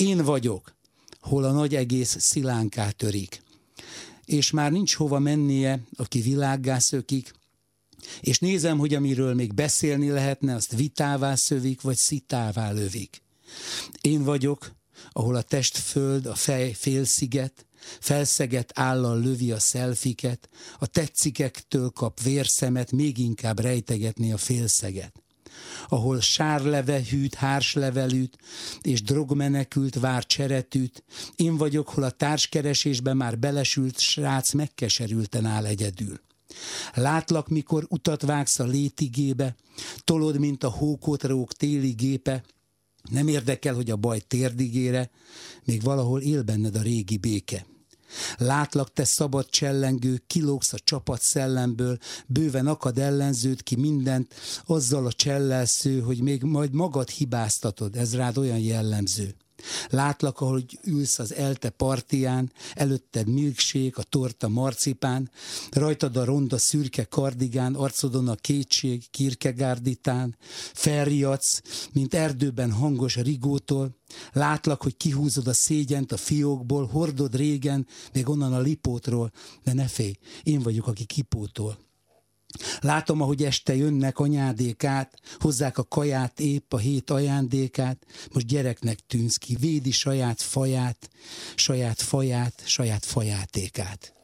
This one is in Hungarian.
Én vagyok, hol a nagy egész szilánká törik. És már nincs hova mennie, aki világgá szökik, és nézem, hogy amiről még beszélni lehetne, azt vitává szövik, vagy szitává lövik. Én vagyok, ahol a testföld, a fej félsziget, felszegett állal lövi a szelfiket, a tetszikektől kap vérszemet, még inkább rejtegetni a félszeget ahol sárleve hűt, hárslevelűt, és drogmenekült vár cseretűt, én vagyok, hol a társkeresésbe már belesült srác megkeserülten áll egyedül. Látlak, mikor utat vágsz a létigébe, tolod, mint a hókotrók téli gépe, nem érdekel, hogy a baj térdigére, még valahol él benned a régi béke. Látlak, te szabad csellengő, kilógsz a csapat szellemből, bőven akad ellenződ ki mindent, azzal a csellelsző, hogy még majd magad hibáztatod, ez rád olyan jellemző. Látlak, ahogy ülsz az elte partiján, előtted milksék, a torta marcipán, rajtad a ronda szürke kardigán, arcodon a kétség, kirkegárditán, felriadsz, mint erdőben hangos rigótól, látlak, hogy kihúzod a szégyent a fiókból, hordod régen, még onnan a lipótról, de ne félj, én vagyok, aki kipótol. Látom, ahogy este jönnek anyádékát, hozzák a kaját épp a hét ajándékát, most gyereknek tűnsz ki, védi saját faját, saját faját, saját fajátékát.